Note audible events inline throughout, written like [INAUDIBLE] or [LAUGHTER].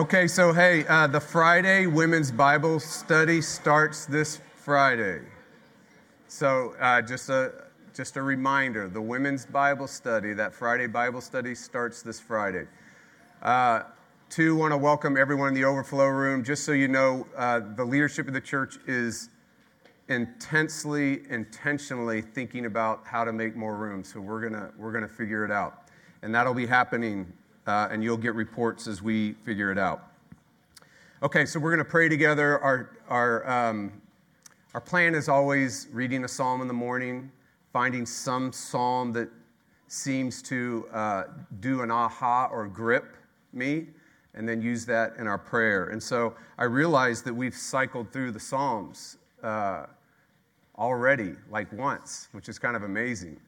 Okay, so hey, uh, the Friday Women's Bible Study starts this Friday. So uh, just a just a reminder: the Women's Bible Study, that Friday Bible Study, starts this Friday. Uh, want to welcome everyone in the overflow room. Just so you know, uh, the leadership of the church is intensely, intentionally thinking about how to make more room. So we're gonna we're gonna figure it out, and that'll be happening uh, and you'll get reports as we figure it out. Okay, so we're going to pray together. Our, our, um, our plan is always reading a psalm in the morning, finding some psalm that seems to uh, do an aha or grip me, and then use that in our prayer. And so I realized that we've cycled through the Psalms uh, already, like once, which is kind of amazing.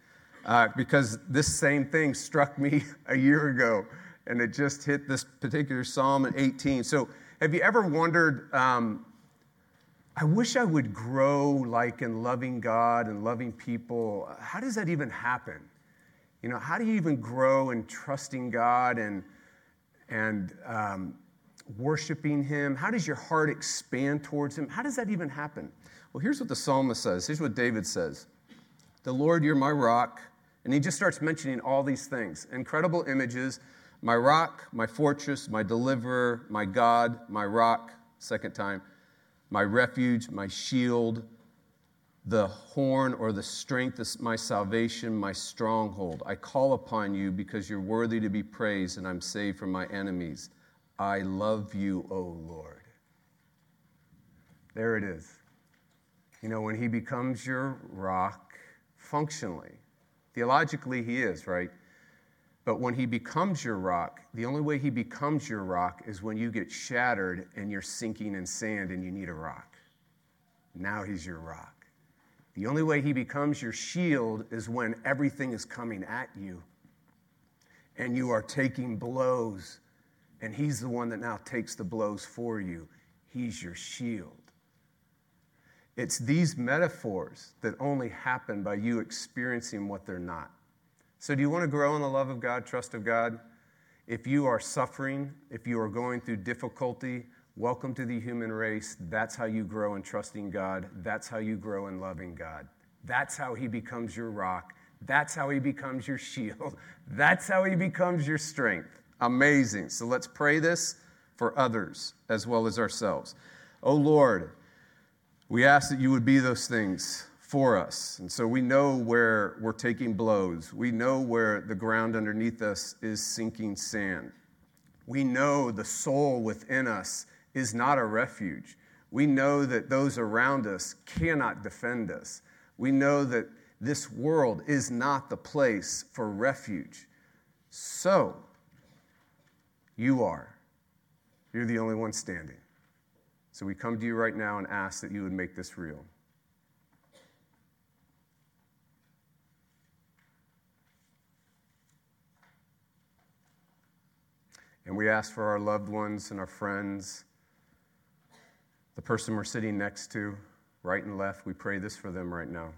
Uh, because this same thing struck me [LAUGHS] a year ago and it just hit this particular Psalm at 18. So, have you ever wondered? Um, I wish I would grow like in loving God and loving people. How does that even happen? You know, how do you even grow in trusting God and and um, worshiping Him? How does your heart expand towards Him? How does that even happen? Well, here's what the psalmist says. Here's what David says: "The Lord, you're my rock," and he just starts mentioning all these things, incredible images my rock, my fortress, my deliverer, my God, my rock, second time, my refuge, my shield, the horn or the strength of my salvation, my stronghold. I call upon you because you're worthy to be praised and I'm saved from my enemies. I love you, O Lord. There it is. You know, when he becomes your rock, functionally, theologically, he is, right? But when he becomes your rock, the only way he becomes your rock is when you get shattered and you're sinking in sand and you need a rock. Now he's your rock. The only way he becomes your shield is when everything is coming at you and you are taking blows, and he's the one that now takes the blows for you. He's your shield. It's these metaphors that only happen by you experiencing what they're not. So, do you want to grow in the love of God, trust of God? If you are suffering, if you are going through difficulty, welcome to the human race. That's how you grow in trusting God. That's how you grow in loving God. That's how He becomes your rock. That's how He becomes your shield. [LAUGHS] That's how He becomes your strength. Amazing. So, let's pray this for others as well as ourselves. Oh Lord, we ask that you would be those things for us. And so we know where we're taking blows. We know where the ground underneath us is sinking sand. We know the soul within us is not a refuge. We know that those around us cannot defend us. We know that this world is not the place for refuge. So, you are. You're the only one standing. So we come to you right now and ask that you would make this real. And we ask for our loved ones and our friends, the person we're sitting next to, right and left. We pray this for them right now.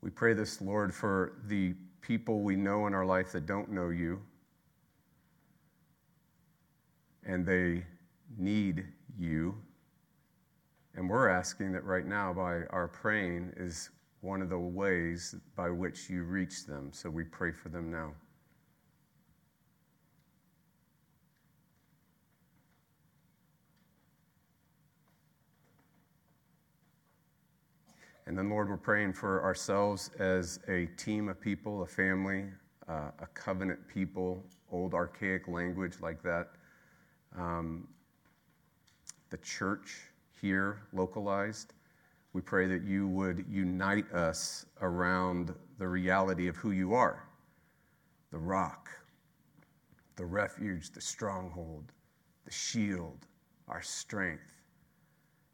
We pray this, Lord, for the people we know in our life that don't know you, and they need you. And we're asking that right now, by our praying, is one of the ways by which you reach them. So we pray for them now. And then, Lord, we're praying for ourselves as a team of people, a family, uh, a covenant people, old archaic language like that. Um, the church here localized. We pray that you would unite us around the reality of who you are the rock, the refuge, the stronghold, the shield, our strength.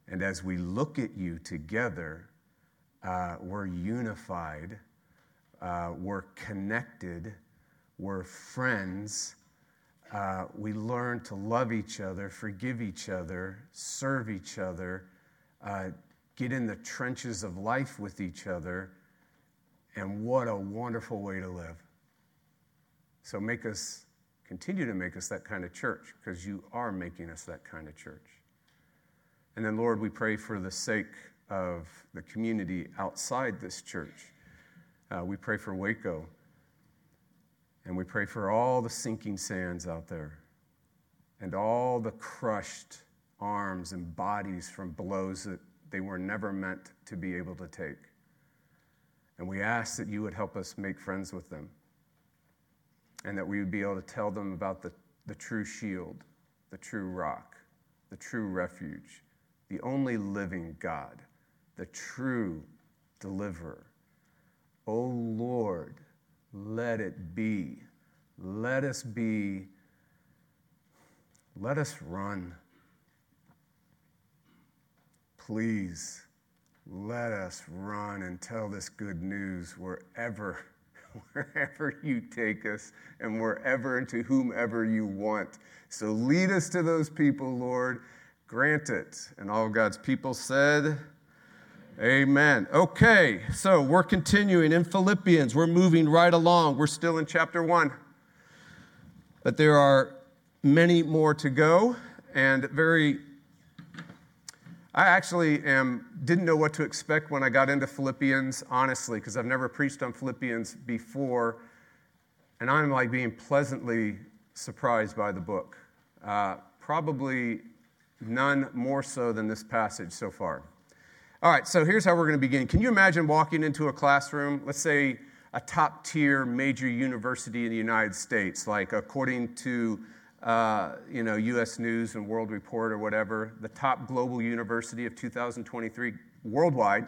And as we look at you together, uh, we're unified, uh, we're connected, we're friends, uh, we learn to love each other, forgive each other, serve each other, uh, get in the trenches of life with each other. And what a wonderful way to live. So make us, continue to make us that kind of church, because you are making us that kind of church. And then, Lord, we pray for the sake of the community outside this church. Uh, we pray for Waco. And we pray for all the sinking sands out there and all the crushed arms and bodies from blows that they were never meant to be able to take. And we ask that you would help us make friends with them and that we would be able to tell them about the, the true shield, the true rock, the true refuge, the only living God, the true deliverer. O oh Lord, let it be. Let us be. Let us run. Please let us run and tell this good news wherever [LAUGHS] wherever you take us and wherever and to whomever you want. So lead us to those people, Lord. Grant it. And all God's people said, Amen. Okay, so we're continuing in Philippians. We're moving right along. We're still in chapter one. But there are many more to go and very I actually am, didn't know what to expect when I got into Philippians, honestly, because I've never preached on Philippians before. And I'm like being pleasantly surprised by the book. Uh, probably none more so than this passage so far. All right, so here's how we're going to begin. Can you imagine walking into a classroom, let's say a top tier major university in the United States, like according to uh, you know, U.S. News and World Report or whatever, the top global university of 2023 worldwide,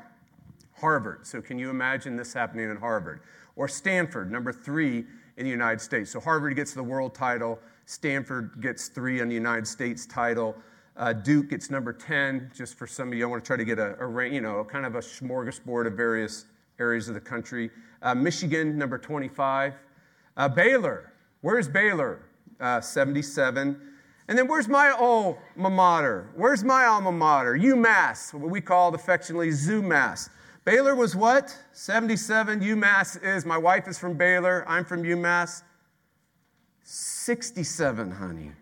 Harvard. So can you imagine this happening in Harvard? Or Stanford, number three in the United States. So Harvard gets the world title, Stanford gets three on the United States title. Uh, Duke gets number 10, just for some of you. I want to try to get a, a you know, kind of a smorgasbord of various areas of the country. Uh, Michigan, number 25. Uh, Baylor, where's Baylor? uh, 77. And then where's my alma mater? Where's my alma mater? UMass, what we called affectionately ZooMass. Baylor was what? 77. UMass is, my wife is from Baylor. I'm from UMass. 67, honey.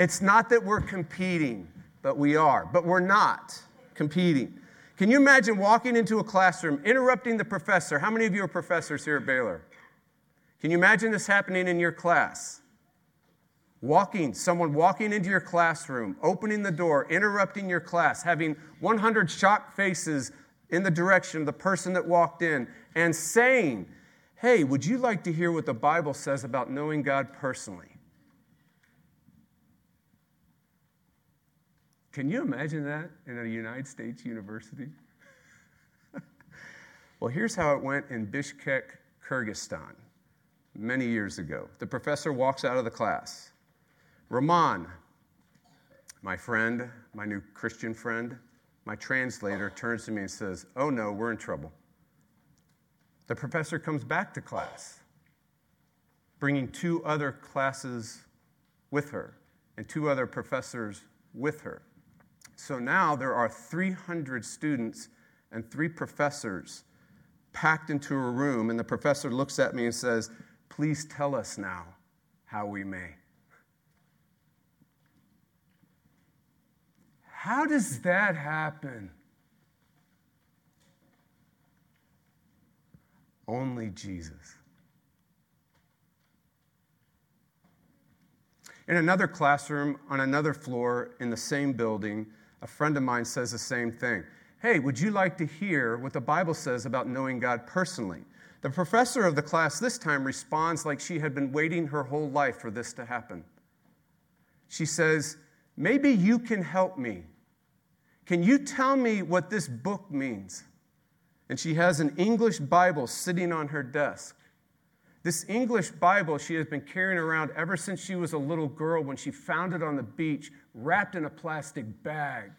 It's not that we're competing, but we are. But we're not competing. Can you imagine walking into a classroom, interrupting the professor? How many of you are professors here at Baylor? Can you imagine this happening in your class? Walking, someone walking into your classroom, opening the door, interrupting your class, having 100 shocked faces in the direction of the person that walked in, and saying, Hey, would you like to hear what the Bible says about knowing God personally? Can you imagine that in a United States university? [LAUGHS] well, here's how it went in Bishkek, Kyrgyzstan many years ago. The professor walks out of the class. Rahman, my friend, my new Christian friend, my translator, turns to me and says, Oh no, we're in trouble. The professor comes back to class, bringing two other classes with her and two other professors with her. So now there are 300 students and three professors packed into a room, and the professor looks at me and says, Please tell us now how we may. How does that happen? Only Jesus. In another classroom on another floor in the same building, a friend of mine says the same thing. Hey, would you like to hear what the Bible says about knowing God personally? The professor of the class this time responds like she had been waiting her whole life for this to happen. She says, Maybe you can help me. Can you tell me what this book means? And she has an English Bible sitting on her desk. This English Bible she has been carrying around ever since she was a little girl when she found it on the beach, wrapped in a plastic bag,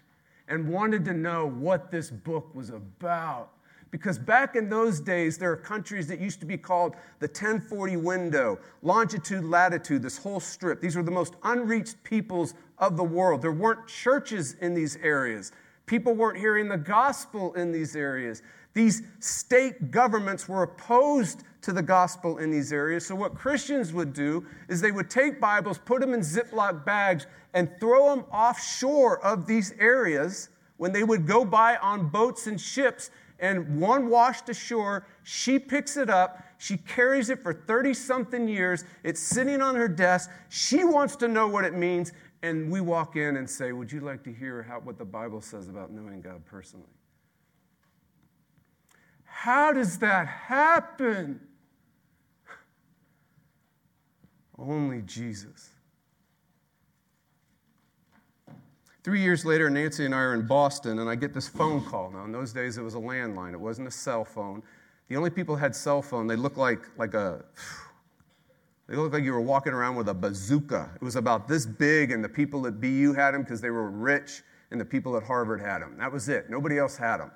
and wanted to know what this book was about. Because back in those days, there are countries that used to be called the 1040 window, longitude, latitude, this whole strip. These were the most unreached peoples of the world. There weren't churches in these areas. People weren't hearing the gospel in these areas. These state governments were opposed to the gospel in these areas. So, what Christians would do is they would take Bibles, put them in Ziploc bags, and throw them offshore of these areas when they would go by on boats and ships. And one washed ashore, she picks it up, she carries it for 30 something years, it's sitting on her desk. She wants to know what it means, and we walk in and say, Would you like to hear how, what the Bible says about knowing God personally? How does that happen? [LAUGHS] Only Jesus. Three years later, Nancy and I are in Boston, and I get this phone call. Now, in those days, it was a landline, it wasn't a cell phone. The only people had cell phone, they looked like, like a, they looked like you were walking around with a bazooka. It was about this big, and the people at BU had them because they were rich, and the people at Harvard had them. That was it. Nobody else had them.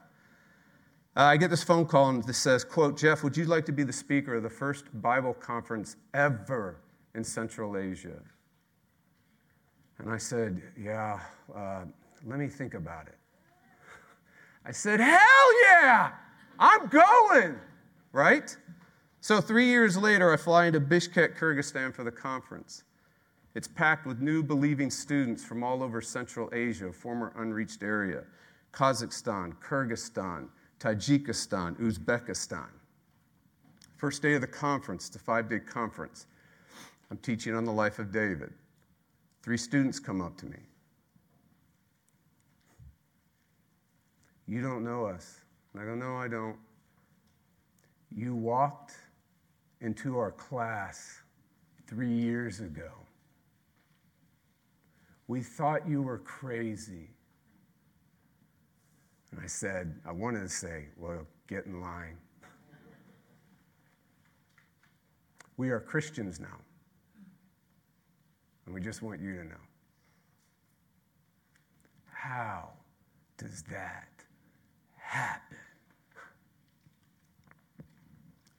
Uh, I get this phone call and this says, quote, Jeff, would you like to be the speaker of the first Bible conference ever in Central Asia? And I said, yeah, uh, let me think about it. I said, hell yeah, I'm going, right? So three years later, I fly into Bishkek, Kyrgyzstan for the conference. It's packed with new believing students from all over Central Asia, former unreached area, Kazakhstan, Kyrgyzstan, Tajikistan, Uzbekistan. First day of the conference, the five day conference. I'm teaching on the life of David. Three students come up to me. You don't know us. And I go, No, I don't. You walked into our class three years ago. We thought you were crazy. And I said, I wanted to say, well, get in line. we are Christians now. And we just want you to know. How does that happen?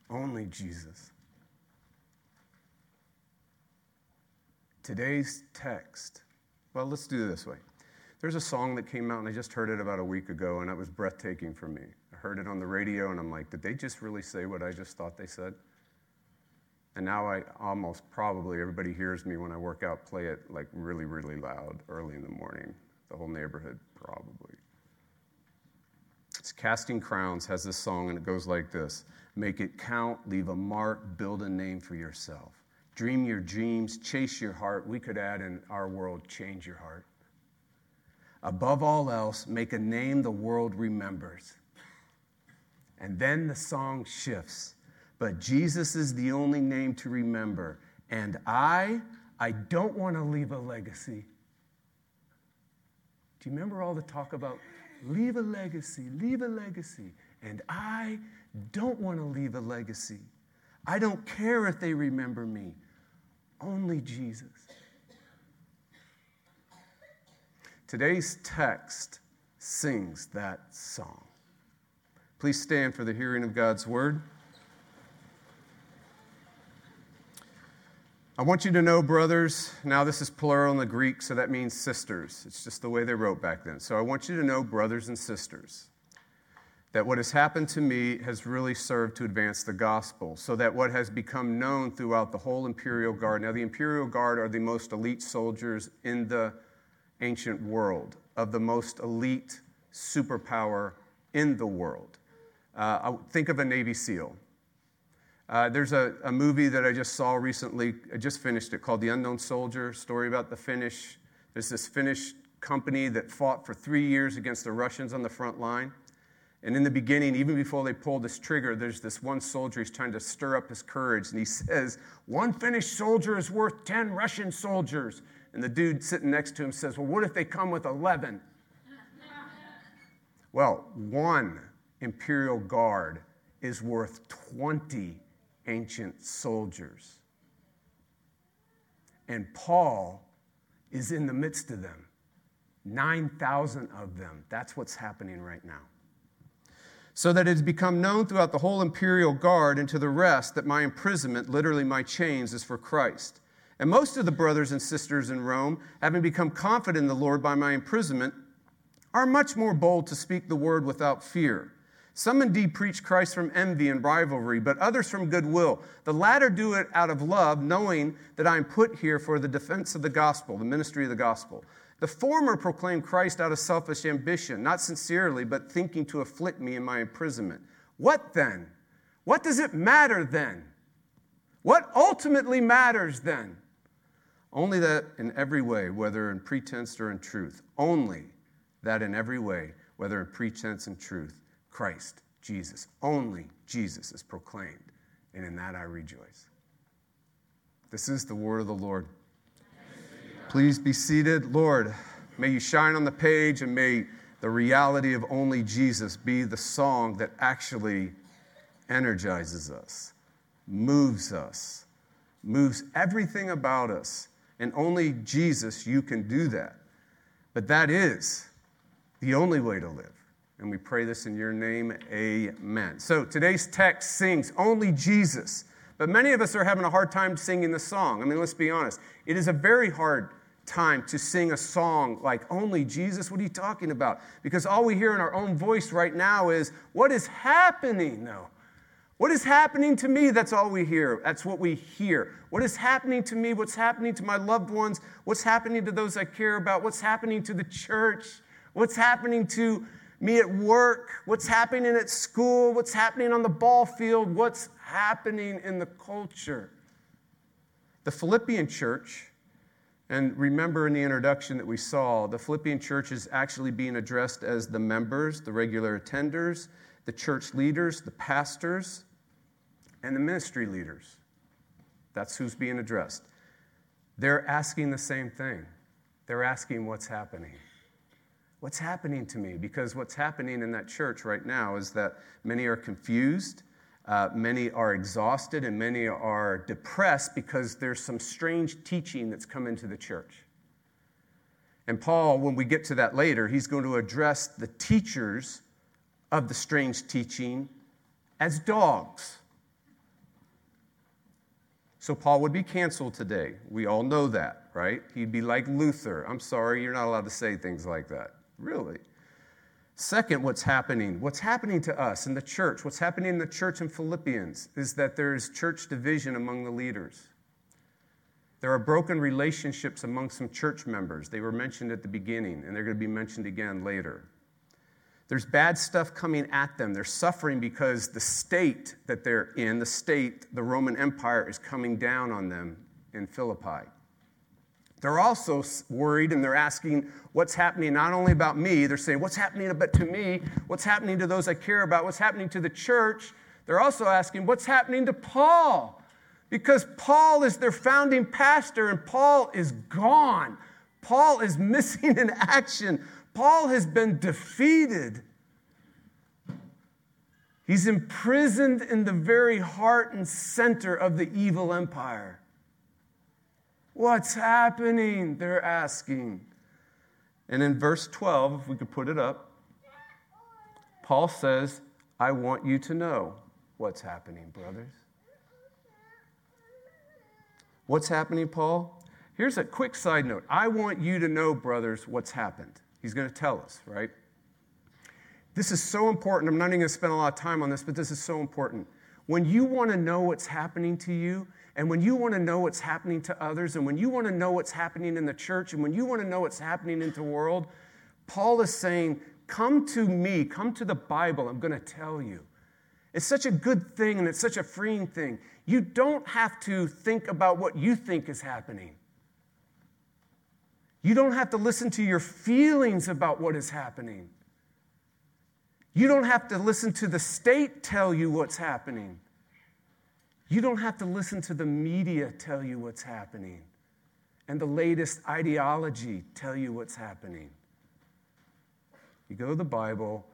Only Jesus. Today's text, well, let's do it this way. There's a song that came out, and I just heard it about a week ago, and it was breathtaking for me. I heard it on the radio, and I'm like, did they just really say what I just thought they said? And now I almost probably, everybody hears me when I work out, play it like really, really loud early in the morning. The whole neighborhood, probably. It's Casting Crowns has this song, and it goes like this Make it count, leave a mark, build a name for yourself. Dream your dreams, chase your heart. We could add in our world, change your heart. Above all else, make a name the world remembers. And then the song shifts. But Jesus is the only name to remember. And I, I don't want to leave a legacy. Do you remember all the talk about leave a legacy, leave a legacy? And I don't want to leave a legacy. I don't care if they remember me, only Jesus. Today's text sings that song. Please stand for the hearing of God's word. I want you to know, brothers, now this is plural in the Greek, so that means sisters. It's just the way they wrote back then. So I want you to know, brothers and sisters, that what has happened to me has really served to advance the gospel, so that what has become known throughout the whole imperial guard. Now, the imperial guard are the most elite soldiers in the ancient world, of the most elite superpower in the world. Uh, think of a Navy SEAL. Uh, there's a, a, movie that I just saw recently, I just finished it, called The Unknown Soldier, story about the Finnish. There's this Finnish company that fought for three years against the Russians on the front line. And in the beginning, even before they pulled this trigger, there's this one soldier, he's trying to stir up his courage, and he [LAUGHS] says, One Finnish soldier is worth 10 Russian soldiers. And the dude sitting next to him says, Well, what if they come with 11? well, one imperial guard is worth 20 ancient soldiers. And Paul is in the midst of them. 9,000 of them. That's what's happening right now. So that it has become known throughout the whole imperial guard and to the rest that my imprisonment, literally my chains, is for Christ. And most of the brothers and sisters in Rome, having become confident in the Lord by my imprisonment, are much more bold to speak the word without fear. Some indeed preach Christ from envy and rivalry, but others from goodwill. The latter do it out of love, knowing that I am put here for the defense of the gospel, the ministry of the gospel. The former proclaim Christ out of selfish ambition, not sincerely, but thinking to afflict me in my imprisonment. What then? What does it matter then? What ultimately matters then? Only that in every way, whether in pretense or in truth, only that in every way, whether in pretense and truth, Christ, Jesus, only Jesus is proclaimed, and in that I rejoice. This is the word of the Lord. Please be seated. Lord, may you shine on the page and may the reality of only Jesus be the song that actually energizes us, moves us, moves everything about us. And only Jesus, you can do that. But that is the only way to live. And we pray this in your name. Amen. So today's text sings only Jesus. But many of us are having a hard time singing the song. I mean, let's be honest. It is a very hard time to sing a song like only Jesus. What are you talking about? Because all we hear in our own voice right now is, What is happening, though? What is happening to me? That's all we hear. That's what we hear. What is happening to me? What's happening to my loved ones? What's happening to those I care about? What's happening to the church? What's happening to me at work, what's happening at school, what's happening on the ball field, what's happening in the culture. The Philippian church, and remember in the introduction that we saw, the Philippian church is actually being addressed as the members, the regular attenders, the church leaders, the pastors, and the ministry leaders. That's who's being addressed. They're asking the same thing. They're asking what's happening. What's happening to me? Because what's happening in that church right now is that many are confused, uh, many are exhausted, and many are depressed because there's some strange teaching that's come into the church. And Paul, when we get to that later, he's going to address the teachers of the strange teaching as dogs. So Paul would be canceled today. We all know that, right? He'd be like Luther. I'm sorry, you're not allowed to say things like that. Really. Second, what's happening? What's happening to us in the church? What's happening in the church in Philippians is that there's church division among the leaders. There are broken relationships among some church members. They were mentioned at the beginning, and they're going to be mentioned again later. There's bad stuff coming at them. They're suffering because the state that they're in, the state, the Roman Empire, is coming down on them in Philippi. They're also worried and they're asking what's happening not only about me, they're saying, What's happening but to me? What's happening to those I care about? What's happening to the church? They're also asking, What's happening to Paul? Because Paul is their founding pastor and Paul is gone. Paul is [LAUGHS] missing in action. Paul has been defeated. He's imprisoned in the very heart and center of the evil empire. What's happening? They're asking. And in verse 12, if we could put it up, Paul says, I want you to know what's happening, brothers. What's happening, Paul? Here's a quick side note. I want you to know, brothers, what's happened. He's going to tell us, right? This is so important. I'm not even going to spend a lot of time on this, but this is so important. When you want to know what's happening to you, and when you want to know what's happening to others, and when you want to know what's happening in the church, and when you want to know what's happening in the world, Paul is saying, Come to me, come to the Bible, I'm going to tell you. It's such a good thing and it's such a freeing thing. You don't have to think about what you think is happening. You don't have to listen to your feelings about what is happening. You don't have to listen to the state tell you what's happening. You don't have to listen to the media tell you what's happening and the latest ideology tell you what's happening. You go to the Bible,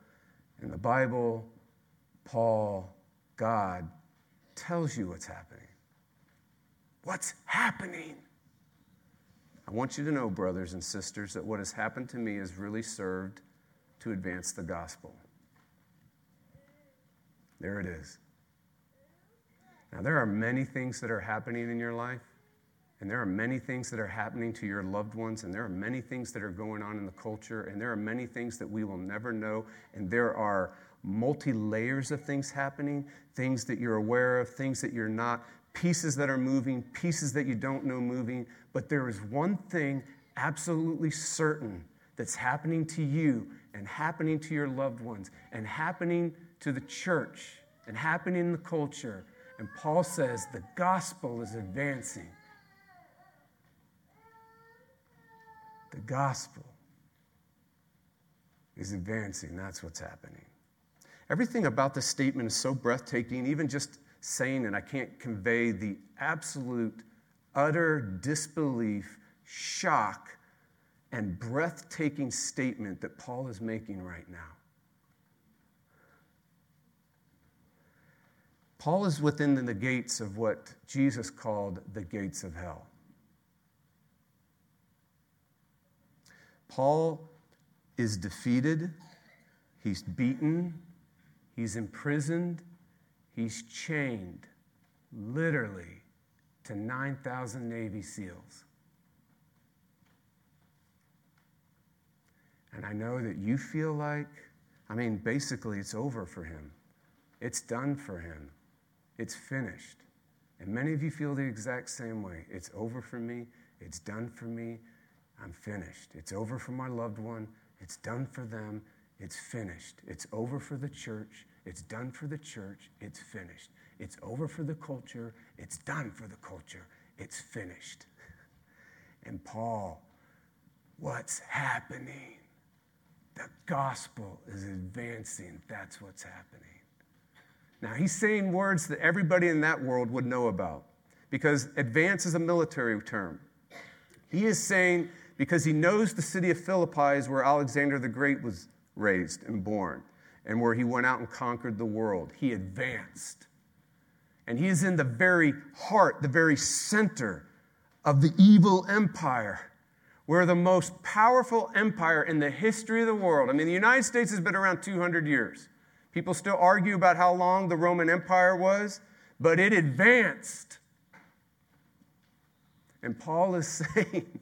and the Bible, Paul, God tells you what's happening. What's happening? I want you to know, brothers and sisters, that what has happened to me has really served to advance the gospel. There it is. Now, there are many things that are happening in your life, And there are many things that are happening to your loved ones, and there are many things that are going on in the culture, and there are many things that we will never know, and there are multi layers of things happening, things that you're aware of, things that you're not, pieces that are moving, pieces that you don't know moving. But there is one thing absolutely certain that's happening to you and happening to your loved ones and happening to the church and happening in the culture. And Paul says the gospel is advancing. The gospel is advancing. That's what's happening. Everything about this statement is so breathtaking, even just saying it, I can't convey the absolute, utter disbelief, shock, and breathtaking statement that Paul is making right now. Paul is within the gates of what Jesus called the gates of hell. Paul is defeated, he's beaten, he's imprisoned, he's chained, literally, to 9,000 Navy SEALs. And I know that you feel like, I mean, basically, it's over for him. It's done for him. It's finished. And many of you feel the exact same way. It's over for me. It's done for me. I'm finished. It's over for my loved one. It's done for them. It's finished. It's over for the church. It's done for the church. It's finished. It's over for the culture. It's done for the culture. It's finished. [LAUGHS] And Paul, what's happening? The gospel is advancing. That's what's happening. Now, he's saying words that everybody in that world would know about because advance is a military term. He is saying because he knows the city of Philippi is where Alexander the Great was raised and born and where he went out and conquered the world. He advanced. And he is in the very heart, the very center of the evil empire. We're the most powerful empire in the history of the world. I mean, the United States has been around 200 years. People still argue about how long the Roman Empire was, but it advanced. And Paul is [LAUGHS] saying,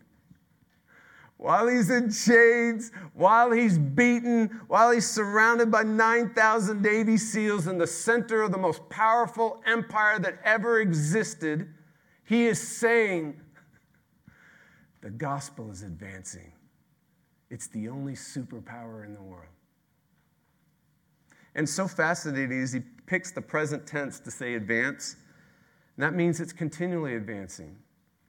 while he's in chains, while he's beaten, while he's surrounded by 9,000 Navy SEALs in the center of the most powerful empire that ever existed, he is saying, the gospel is advancing. It's the only superpower in the world. And so fascinating is he picks the present tense to say advance. And that means it's continually advancing.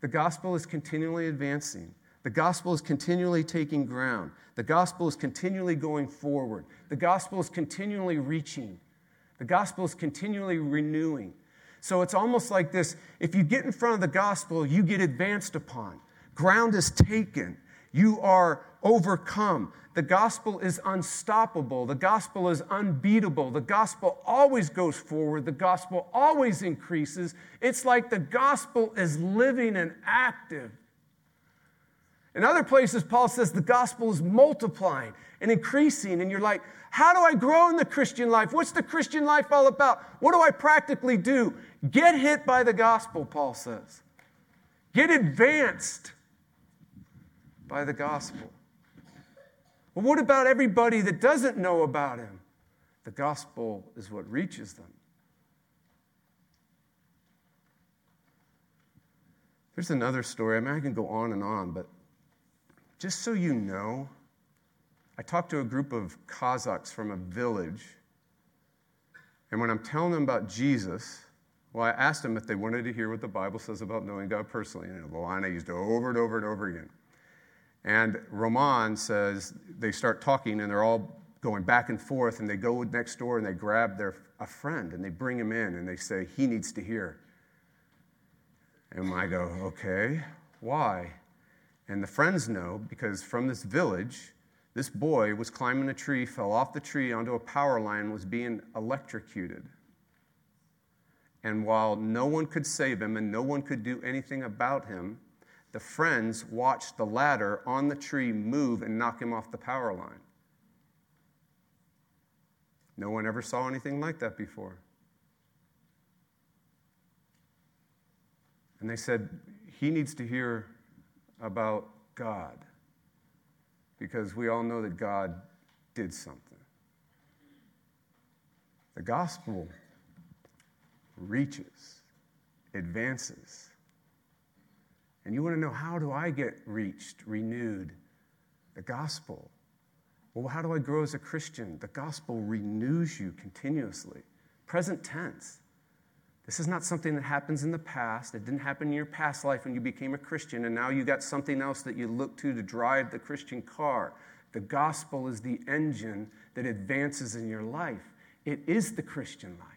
The gospel is continually advancing. The gospel is continually taking ground. The gospel is continually going forward. The gospel is continually reaching. The gospel is continually renewing. So it's almost like this if you get in front of the gospel, you get advanced upon. Ground is taken. You are overcome. The gospel is unstoppable. The gospel is unbeatable. The gospel always goes forward. The gospel always increases. It's like the gospel is living and active. In other places, Paul says the gospel is multiplying and increasing, and you're like, how do I grow in the Christian life? What's the Christian life all about? What do I practically do? Get hit by the gospel, Paul says. Get advanced by the gospel. Well, what about everybody that doesn't know about him? The gospel is what reaches them. There's another story. I mean, I can go on and on, but just so you know, I talked to a group of Kazakhs from a village, and when I'm telling them about Jesus, well, I asked them if they wanted to hear what the Bible says about knowing God personally, and the line I used over and over and over again. And Roman says they start talking, and they're all going back and forth, and they go next door and they grab their a friend and they bring him in and they say he needs to hear. And I go, okay, why? And the friends know because from this village, this boy was climbing a tree, fell off the tree onto a power line, was being electrocuted. And while no one could save him and no one could do anything about him, the friends watched the ladder on the tree move and knock him off the power line. No one ever saw anything like that before. And they said, he needs to hear about God because we all know that God did something. The gospel reaches, advances. And you want to know how do I get reached, renewed? The gospel. Well, how do I grow as a Christian? The gospel renews you continuously. Present tense. This is not something that happens in the past. It didn't happen in your past life when you became a Christian, and now you got something else that you look to to drive the Christian car. The gospel is the engine that advances in your life, it is the Christian life.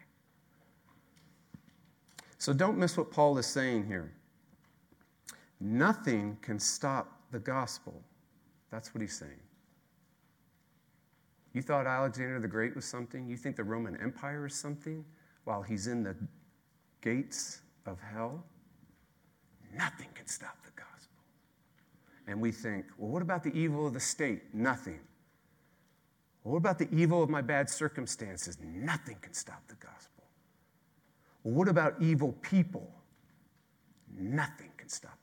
So don't miss what Paul is saying here. Nothing can stop the gospel. That's what he's saying. You thought Alexander the Great was something? You think the Roman Empire is something? While he's in the gates of hell, nothing can stop the gospel. And we think, well, what about the evil of the state? Nothing. Well, what about the evil of my bad circumstances? Nothing can stop the gospel. Well, what about evil people? Nothing can stop.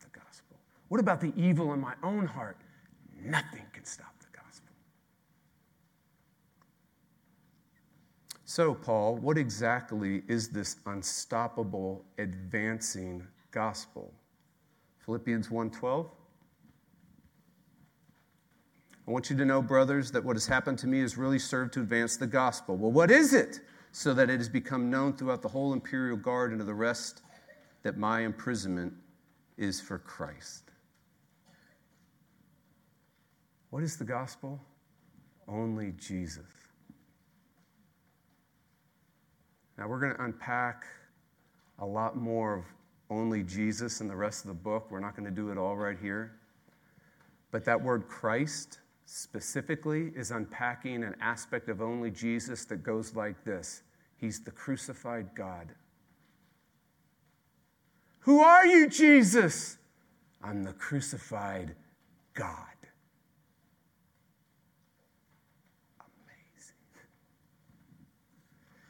What about the evil in my own heart? Nothing can stop the gospel. So, Paul, what exactly is this unstoppable, advancing gospel? Philippians 1:12. I want you to know, brothers, that what has happened to me has really served to advance the gospel. Well, what is it? So that it has become known throughout the whole imperial guard and to the rest that my imprisonment is for Christ. What is the gospel? Only Jesus. Now, we're going to unpack a lot more of only Jesus in the rest of the book. We're not going to do it all right here. But that word Christ specifically is unpacking an aspect of only Jesus that goes like this He's the crucified God. Who are you, Jesus? I'm the crucified God.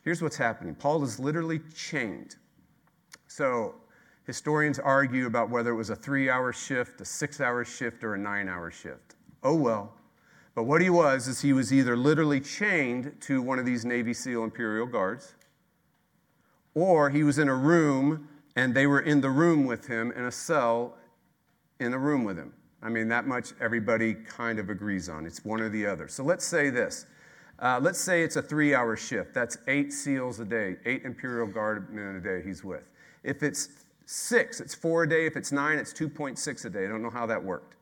Here's what's happening Paul is literally chained. So, historians argue about whether it was a three hour shift, a six hour shift, or a nine hour shift. Oh well. But what he was is he was either literally chained to one of these Navy SEAL Imperial Guards, or he was in a room and they were in the room with him in a cell in a room with him. I mean, that much everybody kind of agrees on. It's one or the other. So let's say this uh, let's say it's a three hour shift. That's eight SEALs a day, eight Imperial Guard men a day he's with. If it's six, it's four a day. If it's nine, it's 2.6 a day. I don't know how that worked.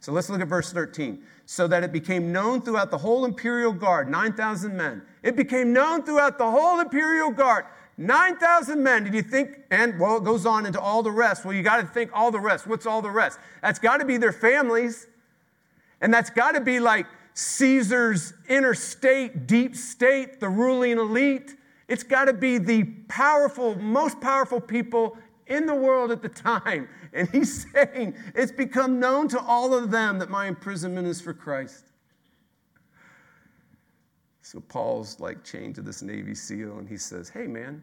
So let's look at verse 13. So that it became known throughout the whole Imperial Guard, 9,000 men. It became known throughout the whole Imperial Guard. 9,000 men. Did you think? And well, it goes on into all the rest. Well, you got to think all the rest. What's all the rest? That's got to be their families. And that's got to be like Caesar's interstate, deep state, the ruling elite. It's got to be the powerful, most powerful people in the world at the time. [LAUGHS] And he's saying, It's become known to all of them that my imprisonment is for Christ. So Paul's like chained to this Navy SEAL, and he says, Hey, man,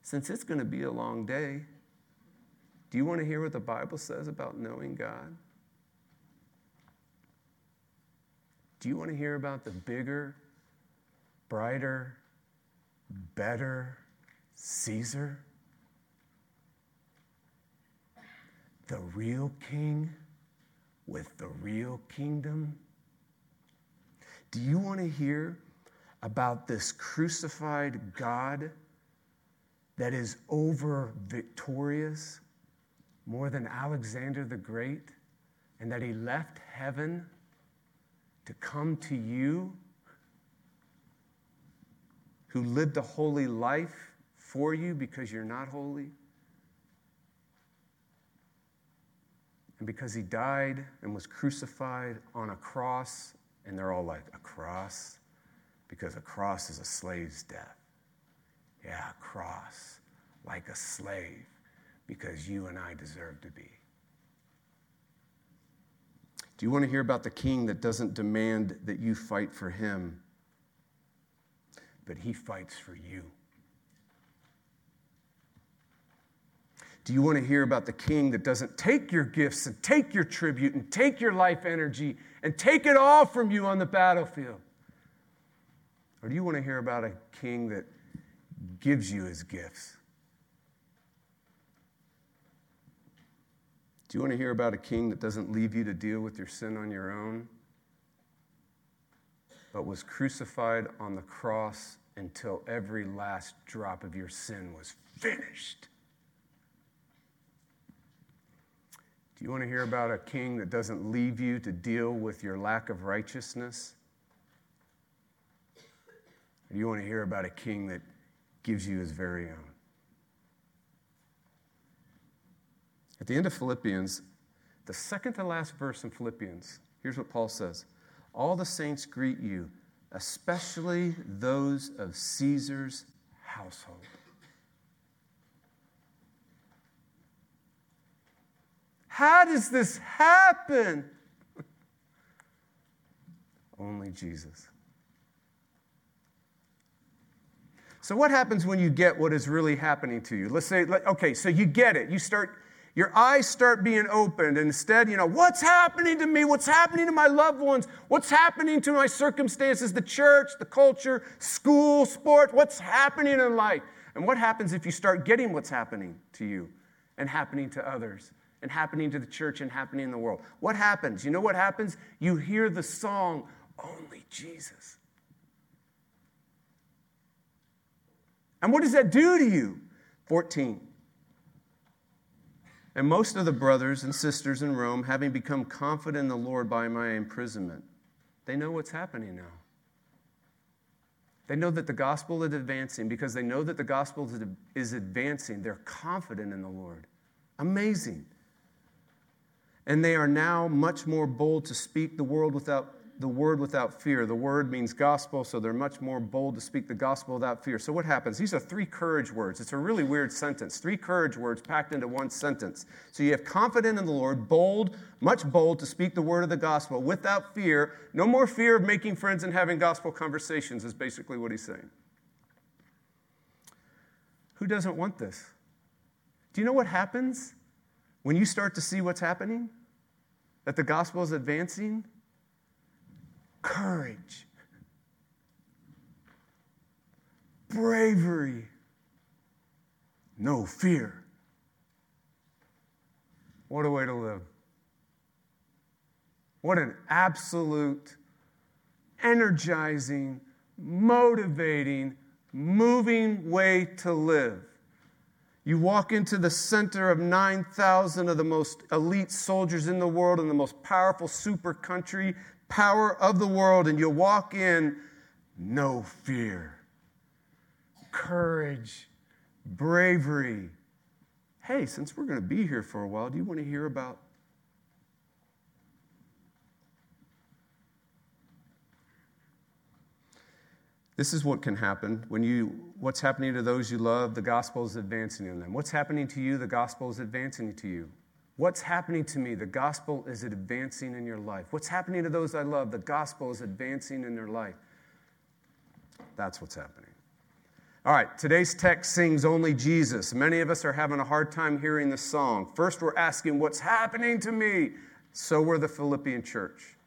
since it's going to be a long day, do you want to hear what the Bible says about knowing God? Do you want to hear about the bigger, brighter, better Caesar? The real king with the real kingdom? Do you want to hear about this crucified God that is over victorious more than Alexander the Great and that he left heaven? To come to you who lived a holy life for you because you're not holy. And because he died and was crucified on a cross, and they're all like, a cross? Because a cross is a slave's death. Yeah, a cross, like a slave, because you and I deserve to be. Do you want to hear about the king that doesn't demand that you fight for him, but he fights for you? Do you want to hear about the king that doesn't take your gifts and take your tribute and take your life energy and take it all from you on the battlefield? Or do you want to hear about a king that gives you his gifts? Do you want to hear about a king that doesn't leave you to deal with your sin on your own, but was crucified on the cross until every last drop of your sin was finished? Do you want to hear about a king that doesn't leave you to deal with your lack of righteousness? Or do you want to hear about a king that gives you his very own? At the end of Philippians, the second to last verse in Philippians, here's what Paul says All the saints greet you, especially those of Caesar's household. How does this happen? [LAUGHS] Only Jesus. So, what happens when you get what is really happening to you? Let's say, okay, so you get it. You start, your eyes start being opened. Instead, you know, what's happening to me? What's happening to my loved ones? What's happening to my circumstances? The church, the culture, school, sport? What's happening in life? And what happens if you start getting what's happening to you and happening to others? and happening to the church and happening in the world. What happens? You know what happens? You hear the song, Only Jesus. And what does that do to you? 14. And most of the brothers and sisters in Rome, having become confident in the Lord by my imprisonment, they know what's happening now. They know that the gospel is advancing because they know that the gospel is advancing. They're confident in the Lord. Amazing. And they are now much more bold to speak the word without the word without fear. The word means gospel, so they're much more bold to speak the gospel without fear. So what happens? These are three courage words. It's a really weird sentence. Three courage words packed into one sentence. So you have confident in the Lord, bold, much bold to speak the word of the gospel without fear. No more fear of making friends and having gospel conversations is basically what he's saying. Who doesn't want this? Do you know what happens when you start to see what's happening? That the gospel is advancing? Courage, bravery, no fear. What a way to live. What an absolute, energizing, motivating, moving way to live. You walk into the center of 9,000 of the most elite soldiers in the world in the most powerful super country, power of the world, and you'll walk in, no fear, courage, bravery. Hey, since we're going to be here for a while, do you want to hear about This is what can happen when you, what's happening to those you love, the gospel is advancing in them. What's happening to you, the gospel is advancing to you. What's happening to me, the gospel is advancing in your life. What's happening to those I love, the gospel is advancing in their life. That's what's happening. All right, today's text sings only Jesus. Many of us are having a hard time hearing the song. First, we're asking, What's happening to me? So were the Philippian church.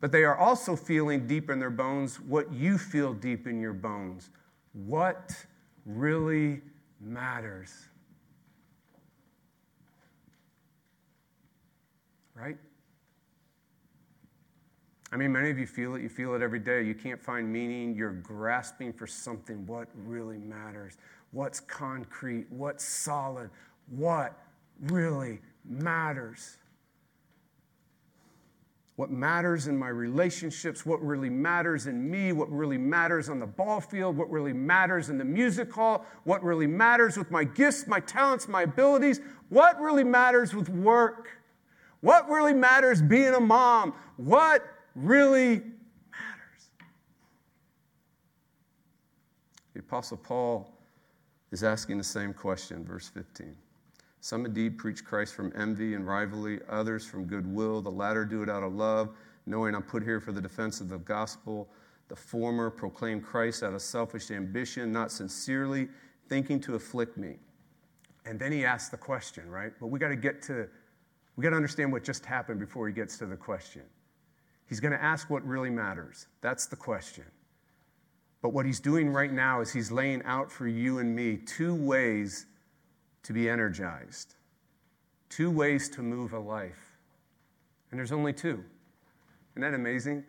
But they are also feeling deep in their bones what you feel deep in your bones. What really matters? Right? I mean, many of you feel it. You feel it every day. You can't find meaning. You're grasping for something. What really matters? What's concrete? What's solid? What really matters? what matters in my relationships, what really matters in me, what really matters on the ball field, what really matters in the music hall, what really matters with my gifts, my talents, my abilities, what really matters with work, what really matters being a mom, what really matters. The Apostle Paul is asking the same question, verse 15. Some indeed preach Christ from envy and rivalry, others from goodwill. The latter do it out of love, knowing I'm put here for the defense of the gospel. The former proclaim Christ out of selfish ambition, not sincerely, thinking to afflict me. And then he asks the question, right? But we got to get to, we got to understand what just happened before he gets to the question. He's going to ask what really matters. That's the question. But what he's doing right now is he's laying out for you and me two ways to be energized, two ways to move a life. And there's only two. Isn't that amazing?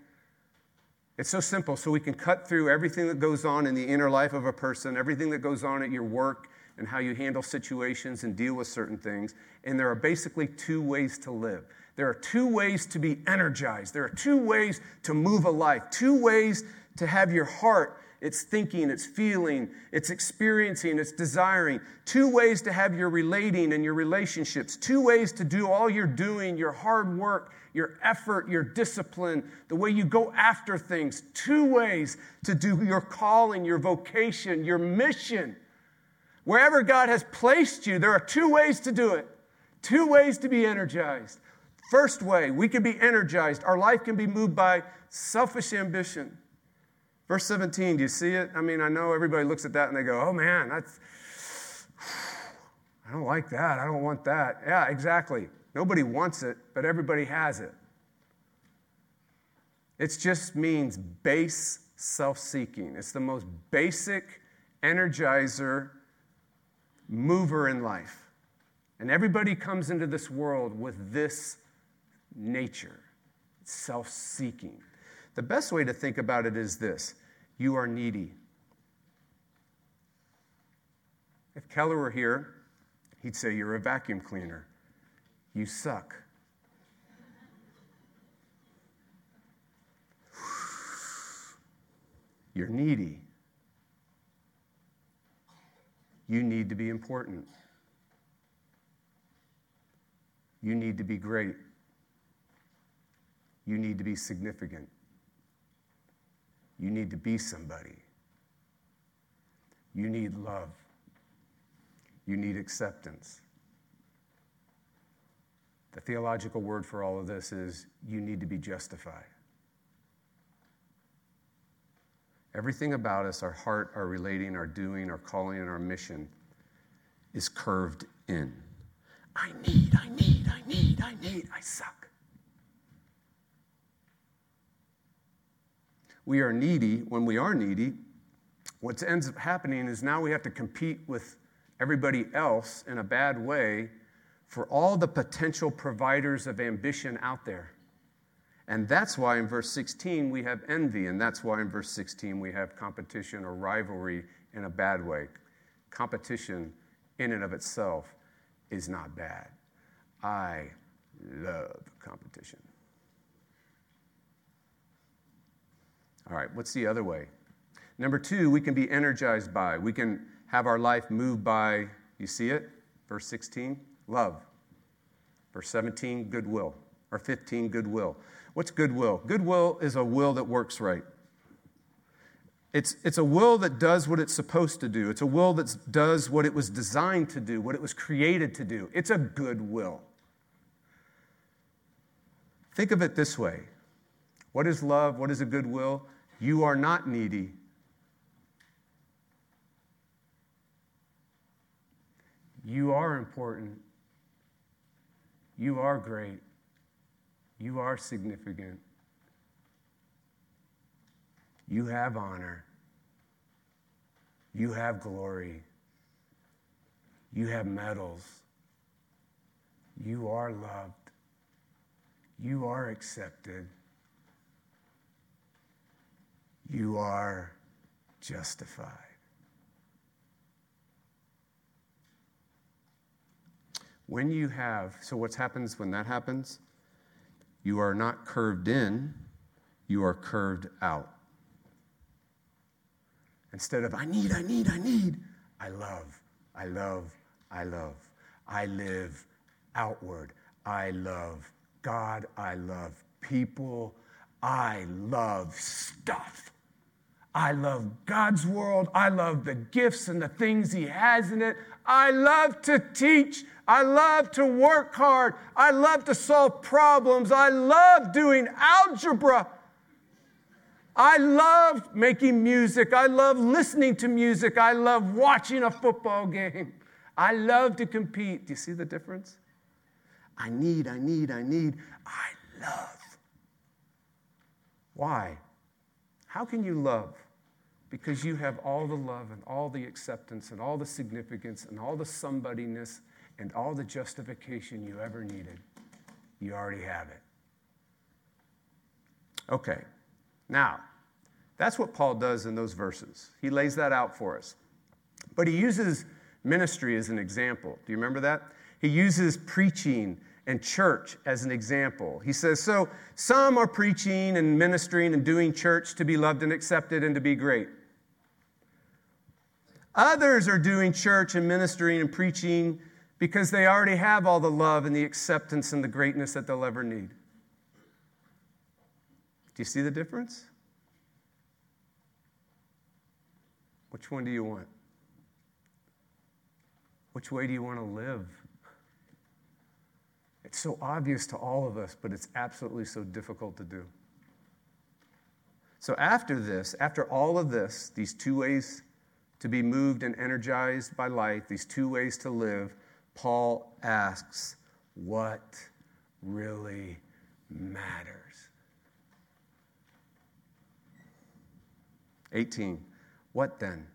It's so simple, so we can cut through everything that goes on in the inner life of a person, everything that goes on at your work, and how you handle situations and deal with certain things. And there are basically two ways to live. There are two ways to be energized. There are two ways to move a life, two ways to have your heart, it's thinking, it's feeling, it's experiencing, it's desiring. Two ways to have your relating and your relationships. Two ways to do all your doing, your hard work, your effort, your discipline, the way you go after things. Two ways to do your calling, your vocation, your mission. Wherever God has placed you, there are two ways to do it. Two ways to be energized. First way, we can be energized. Our life can be moved by selfish ambition. Verse 17, do you see it? I mean, I know everybody looks at that and they go, oh man, that's, I don't like that. I don't want that. Yeah, exactly. Nobody wants it, but everybody has it. It just means base self seeking. It's the most basic energizer mover in life. And everybody comes into this world with this nature self seeking. The best way to think about it is this you are needy. If Keller were here, he'd say, You're a vacuum cleaner. You suck. You're needy. You need to be important. You need to be great. You need to be significant. You need to be somebody. You need love. You need acceptance. The theological word for all of this is you need to be justified. Everything about us, our heart, our relating, our doing, our calling, and our mission is curved in. I need, I need, I need, I need, I suck. we are needy, when we are needy, what ends up happening is now we have to compete with everybody else in a bad way for all the potential providers of ambition out there. And that's why in verse 16 we have envy, and that's why in verse 16 we have competition or rivalry in a bad way. Competition in and of itself is not bad. I love competition. All right, what's the other way? Number two, we can be energized by, we can have our life moved by, you see it? Verse 16, love. Verse 17, goodwill. Or 15, goodwill. What's goodwill? Goodwill is a will that works right. It's, it's a will that does what it's supposed to do. It's a will that does what it was designed to do, what it was created to do. It's a good will. Think of it this way What is love? What is a good will? You are not needy. You are important. You are great. You are significant. You have honor. You have glory. You have medals. You are loved. You are accepted you are justified. When you have, so what happens when that happens? You are not curved in, you are curved out. Instead of, I need, I need, I need, I love, I love, I love. I live outward. I love God. I love people. I love stuff. I love God's world. I love the gifts and the things He has in it. I love to teach. I love to work hard. I love to solve problems. I love doing algebra. I love making music. I love listening to music. I love watching a football game. I love to compete. Do you see the difference? I need, I need, I need. I love. Why? How can you love? Because you have all the love and all the acceptance and all the significance and all the somebodyness and all the justification you ever needed. You already have it. Okay, now, that's what Paul does in those verses. He lays that out for us. But he uses ministry as an example. Do you remember that? He uses preaching and church as an example. He says, So some are preaching and ministering and doing church to be loved and accepted and to be great. Others are doing church and ministering and preaching because they already have all the love and the acceptance and the greatness that they'll ever need. Do you see the difference? Which one do you want? Which way do you want to live? It's so obvious to all of us, but it's absolutely so difficult to do. So, after this, after all of this, these two ways to be moved and energized by life, these two ways to live, Paul asks, What really matters? 18. What then?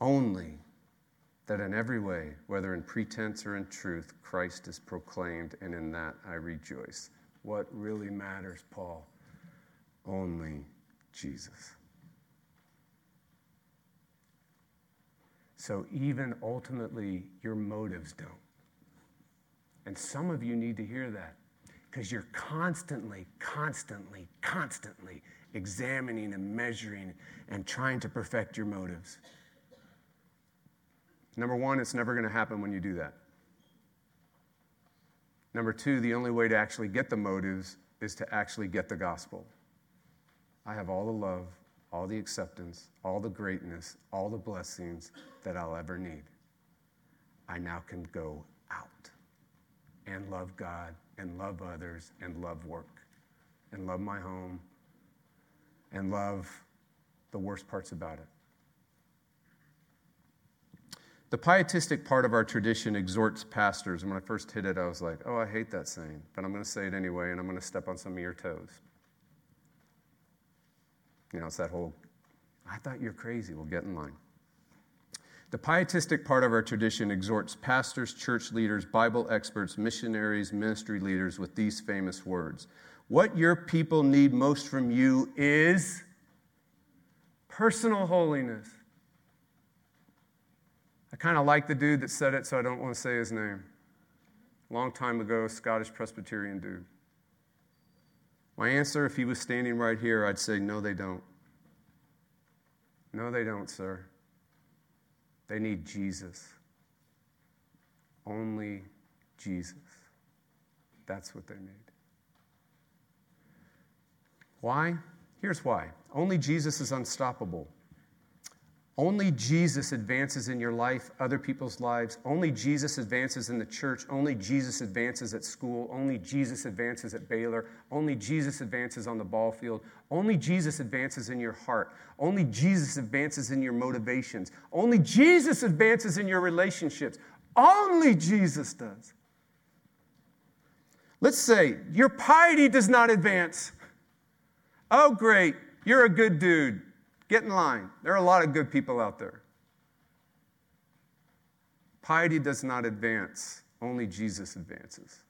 Only that in every way, whether in pretense or in truth, Christ is proclaimed, and in that I rejoice. What really matters, Paul? Only Jesus. So even ultimately, your motives don't. And some of you need to hear that because you're constantly, constantly, constantly examining and measuring and trying to perfect your motives. Number one, it's never going to happen when you do that. Number two, the only way to actually get the motives is to actually get the gospel. I have all the love, all the acceptance, all the greatness, all the blessings that I'll ever need. I now can go out and love God and love others and love work and love my home and love the worst parts about it. The pietistic part of our tradition exhorts pastors. And when I first hit it, I was like, oh, I hate that saying, but I'm going to say it anyway, and I'm going to step on some of your toes. You know, it's that whole, I thought you're crazy. Well, get in line. The pietistic part of our tradition exhorts pastors, church leaders, Bible experts, missionaries, ministry leaders with these famous words what your people need most from you is personal holiness. I kind of like the dude that said it, so I don't want to say his name. Long time ago, Scottish Presbyterian dude. My answer, if he was standing right here, I'd say, no, they don't. No, they don't, sir. They need Jesus. Only Jesus. That's what they need. Why? Here's why. Only Jesus is unstoppable. Only Jesus advances in your life, other people's lives. Only Jesus advances in the church. Only Jesus advances at school. Only Jesus advances at Baylor. Only Jesus advances on the ball field. Only Jesus advances in your heart. Only Jesus advances in your motivations. Only Jesus advances in your relationships. Only Jesus does. Let's say your piety does not advance. Oh, great, you're a good dude. Get in line. There are a lot of good people out there. Piety does not advance, only Jesus advances.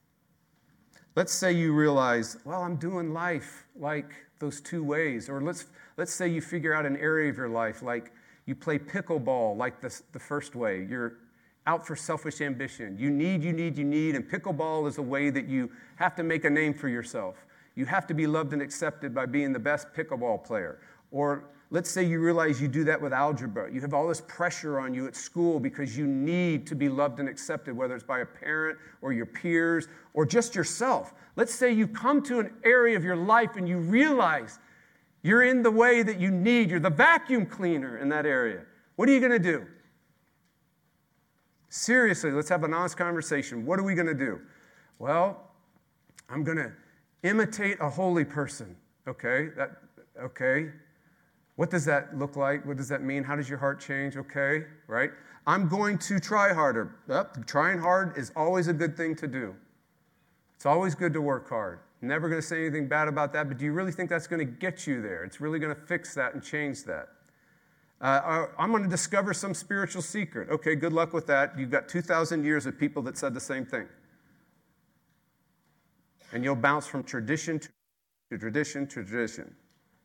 Let's say you realize, well, I'm doing life like those two ways. Or let's, let's say you figure out an area of your life, like you play pickleball like the, the first way. You're out for selfish ambition. You need, you need, you need, and pickleball is a way that you have to make a name for yourself. You have to be loved and accepted by being the best pickleball player. Or let's say you realize you do that with algebra. You have all this pressure on you at school because you need to be loved and accepted, whether it's by a parent or your peers or just yourself. Let's say you come to an area of your life and you realize you're in the way that you need, you're the vacuum cleaner in that area. What are you going to do? Seriously, let's have an honest conversation. What are we going to do? Well, I'm going to imitate a holy person. Okay, that, okay. What does that look like? What does that mean? How does your heart change? Okay, right? I'm going to try harder. Yep, trying hard is always a good thing to do. It's always good to work hard. Never going to say anything bad about that, but do you really think that's going to get you there? It's really going to fix that and change that. Uh, I'm going to discover some spiritual secret. Okay, good luck with that. You've got 2,000 years of people that said the same thing. And you'll bounce from tradition to tradition to tradition,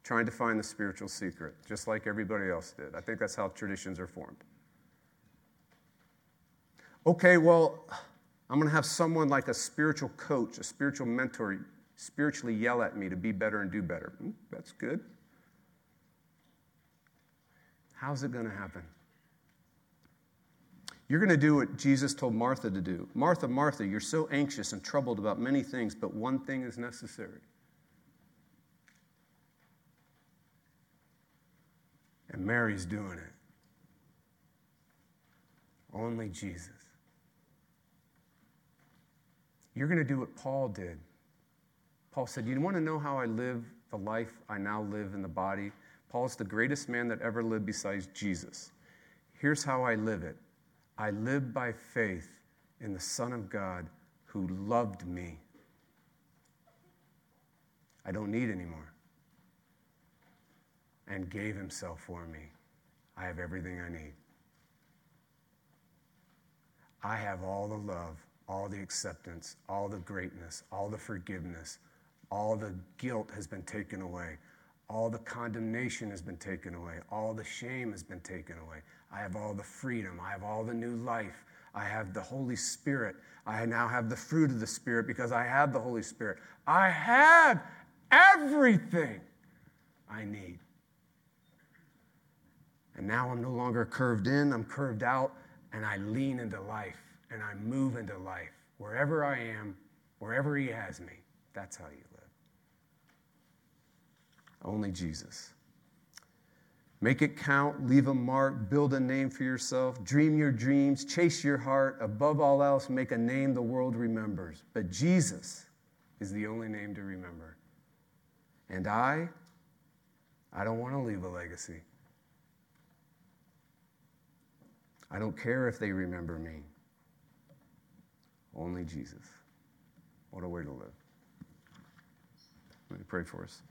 trying to find the spiritual secret, just like everybody else did. I think that's how traditions are formed. Okay, well, I'm going to have someone like a spiritual coach, a spiritual mentor, spiritually yell at me to be better and do better. Hmm, that's good. How's it going to happen? You're going to do what Jesus told Martha to do. Martha, Martha, you're so anxious and troubled about many things, but one thing is necessary. And Mary's doing it. Only Jesus. You're going to do what Paul did. Paul said, You want to know how I live the life I now live in the body? Paul's the greatest man that ever lived besides Jesus. Here's how I live it I live by faith in the Son of God who loved me. I don't need anymore. And gave himself for me. I have everything I need. I have all the love all the acceptance, all the greatness, all the forgiveness, all the guilt has been taken away. All the condemnation has been taken away. All the shame has been taken away. I have all the freedom. I have all the new life. I have the Holy Spirit. I now have the fruit of the Spirit because I have the Holy Spirit. I have everything I need. And now I'm no longer curved in, I'm curved out, and I lean into life and I move into life. Wherever I am, wherever He has me, that's how you live. Only Jesus. Make it count, leave a mark, build a name for yourself, dream your dreams, chase your heart. Above all else, make a name the world remembers. But Jesus is the only name to remember. And I, I don't want to leave a legacy. I don't care if they remember me. Only Jesus. What a way to live. Let me pray for us.